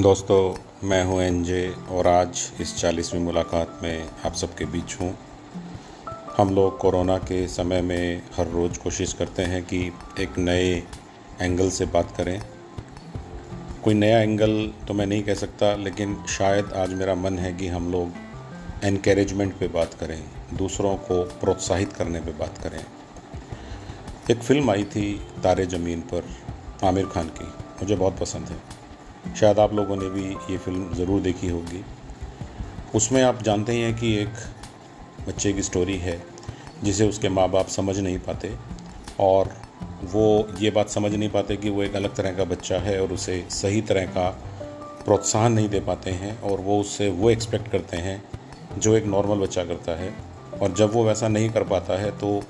दोस्तों, मैं हूँ एनजे और आज इस चालीसवीं मुलाकात में आप सबके बीच हूँ। हम लोग कोरोना के समय में हर रोज़ कोशिश करते हैं कि एक नए एंगल से बात करें। कोई नया एंगल तो मैं नहीं कह सकता, लेकिन शायद आज मेरा मन है कि हम लोग एनकरेजमेंट पे बात करें, दूसरों को प्रोत्साहित करने पे बात करें। एक फ़िल्म आई थी तारे ज़मीन पर, आमिर खान की, मुझे बहुत पसंद है। शायद आप लोगों ने भी ये फ़िल्म ज़रूर देखी होगी। उसमें आप जानते हैं कि एक बच्चे की स्टोरी है, जिसे उसके माँ बाप समझ नहीं पाते और वो ये बात समझ नहीं पाते कि वो एक अलग तरह का बच्चा है और उसे सही तरह का प्रोत्साहन नहीं दे पाते हैं और वो उससे वो एक्सपेक्ट करते हैं जो एक नॉर्मल बच्चा करता है। और जब वो वैसा नहीं कर पाता है तो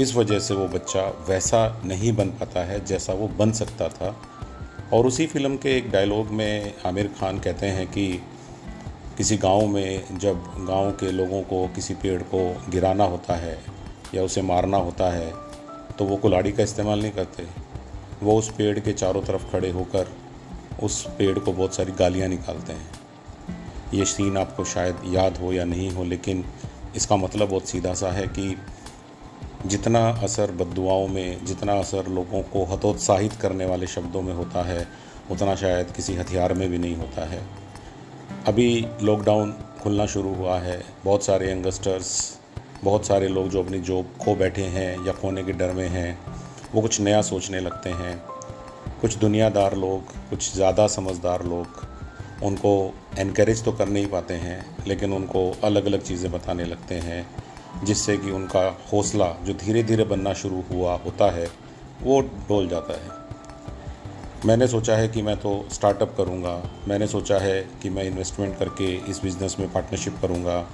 इस वजह से वो बच्चा वैसा नहीं बन पाता है जैसा वो बन सकता था। और उसी फ़िल्म के एक डायलॉग में आमिर खान कहते हैं कि किसी गाँव में जब गाँव के लोगों को किसी पेड़ को गिराना होता है या उसे मारना होता है तो वो कुलाड़ी का इस्तेमाल नहीं करते। वो उस पेड़ के चारों तरफ़ खड़े होकर उस पेड़ को बहुत सारी गालियाँ निकालते हैं। ये सीन आपको शायद याद हो या नहीं हो, लेकिन इसका मतलब बहुत सीधा सा है कि जितना असर बदुआओं में, जितना असर लोगों को हतोत्साहित करने वाले शब्दों में होता है, उतना शायद किसी हथियार में भी नहीं होता है। अभी लॉकडाउन खुलना शुरू हुआ है। बहुत सारे यंगस्टर्स बहुत सारे लोग जो अपनी जॉब खो बैठे हैं या खोने के डर में हैं, वो कुछ नया सोचने लगते हैं। कुछ दुनियादार लोग, कुछ ज़्यादा समझदार लोग उनको इनक्रेज तो कर नहीं पाते हैं, लेकिन उनको अलग अलग चीज़ें बताने लगते हैं। जिससे कि उनका हौसला जो धीरे धीरे बनना शुरू हुआ होता है, वो डोल जाता है। मैंने सोचा है कि मैं तो स्टार्टअप करूँगा। मैंने सोचा है कि मैं इन्वेस्टमेंट करके इस बिज़नेस में पार्टनरशिप करूँगा।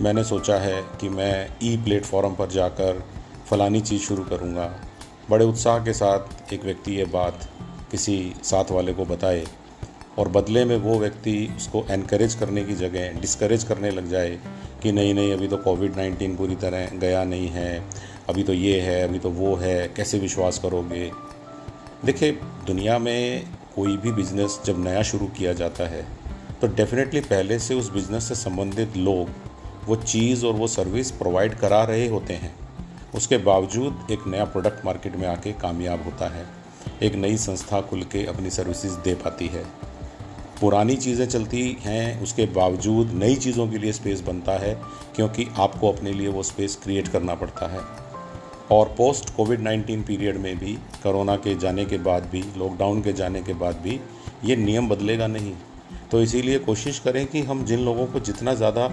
मैंने सोचा है कि मैं ई प्लेटफॉर्म पर जाकर फ़लानी चीज़ शुरू करूँगा। बड़े उत्साह के साथ एक व्यक्ति ये बात किसी साथ वाले को बताए और बदले में वो व्यक्ति उसको एनकरेज करने की जगह डिस्करेज करने लग जाए कि नहीं नहीं, अभी तो कोविड नाइन्टीन पूरी तरह गया नहीं है, अभी तो ये है, अभी तो वो है, कैसे विश्वास करोगे? देखिए, दुनिया में कोई भी बिज़नेस जब नया शुरू किया जाता है तो डेफिनेटली पहले से उस बिज़नेस से संबंधित लोग वो चीज़ और वो सर्विस प्रोवाइड करा रहे होते हैं। उसके बावजूद एक नया प्रोडक्ट मार्केट में आके कामयाब होता है, एक नई संस्था खुल के अपनी सर्विसेज़ दे पाती है। पुरानी चीज़ें चलती हैं, उसके बावजूद नई चीज़ों के लिए स्पेस बनता है, क्योंकि आपको अपने लिए वो स्पेस क्रिएट करना पड़ता है। और पोस्ट कोविड नाइन्टीन पीरियड में भी कोरोना के जाने के बाद भी लॉकडाउन के जाने के बाद भी, ये नियम बदलेगा नहीं। तो इसीलिए कोशिश करें कि हम जिन लोगों को जितना ज़्यादा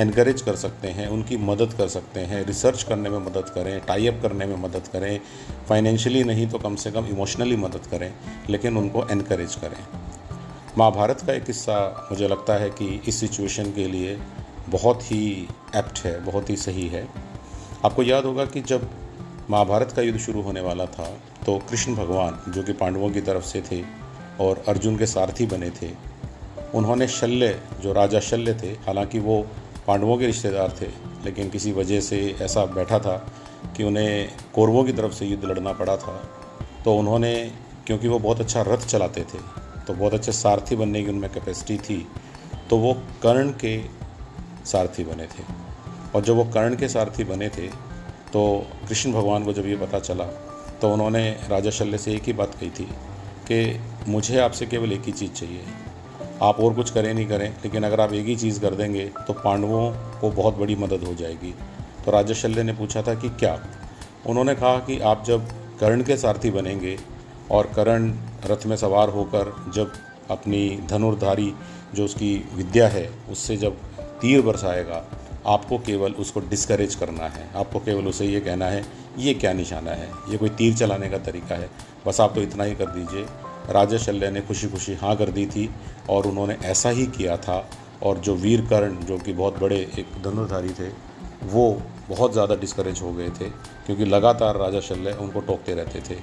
इनक्रेज कर सकते हैं, उनकी मदद कर सकते हैं रिसर्च करने में मदद करें टाइप करने में मदद करें फाइनेंशियली नहीं तो कम से कम इमोशनली मदद करें, लेकिन उनको इनक्रेज करें। महाभारत का एक किस्सा मुझे लगता है कि इस सिचुएशन के लिए बहुत ही एप्ट है, बहुत ही सही है। आपको याद होगा कि जब महाभारत का युद्ध शुरू होने वाला था तो कृष्ण भगवान, जो कि पांडवों की तरफ़ से थे और अर्जुन के सारथी बने थे, उन्होंने शल्य, जो राजा शल्य थे, हालाँकि वो पांडवों के रिश्तेदार थे, लेकिन किसी वजह से ऐसा बैठा था कि उन्हें कौरवों की तरफ़ से युद्ध लड़ना पड़ा था तो उन्होंने, क्योंकि वो बहुत अच्छा रथ चलाते थे तो बहुत अच्छे सारथी बनने की उनमें कैपेसिटी थी। तो वो कर्ण के सारथी बने थे। और जब वो कर्ण के सारथी बने थे तो कृष्ण भगवान को जब ये पता चला तो उन्होंने राजा शल्य से एक ही बात कही थी कि मुझे आपसे केवल एक ही चीज़ चाहिए। आप और कुछ करें नहीं करें, लेकिन अगर आप एक ही चीज़ कर देंगे तो पांडवों को बहुत बड़ी मदद हो जाएगी। तो राजा शल्य ने पूछा था कि क्या? उन्होंने कहा कि आप जब कर्ण के सारथी बनेंगे और करण रथ में सवार होकर जब अपनी धनुर्धारी जो उसकी विद्या है, उससे जब तीर बरसाएगा, आपको केवल उसको डिस्करेज करना है। आपको केवल उसे ये कहना है, ये क्या निशाना है? ये कोई तीर चलाने का तरीका है? बस आप तो इतना ही कर दीजिए। राजा शल्य ने खुशी खुशी हाँ कर दी थी और उन्होंने ऐसा ही किया था और जो वीर कर्ण जो कि बहुत बड़े एक धनुर्धारी थे, वो बहुत ज़्यादा डिस्करेज हो गए थे, क्योंकि लगातार राजा शल्य उनको टोकते रहते थे।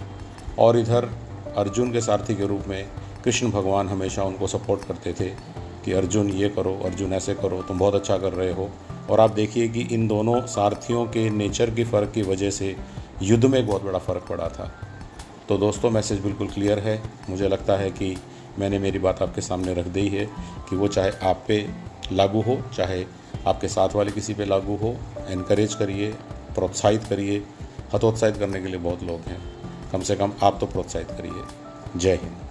और इधर अर्जुन के सारथी के रूप में कृष्ण भगवान हमेशा उनको सपोर्ट करते थे कि, अर्जुन, ये करो, अर्जुन, ऐसे करो, तुम बहुत अच्छा कर रहे हो। और आप देखिए कि इन दोनों सारथियों के नेचर के फ़र्क की वजह से युद्ध में बहुत बड़ा फ़र्क पड़ा था। तो दोस्तों मैसेज बिल्कुल क्लियर है। मुझे लगता है कि मैंने मेरी बात आपके सामने रख दी है कि वो चाहे आप पे लागू हो, चाहे आपके साथ वाले किसी पे लागू हो इनक्रेज करिए, प्रोत्साहित करिए। हतोत्साहित करने के लिए बहुत लोग हैं। कम से कम आप तो प्रोत्साहित करिए। जय हिंद।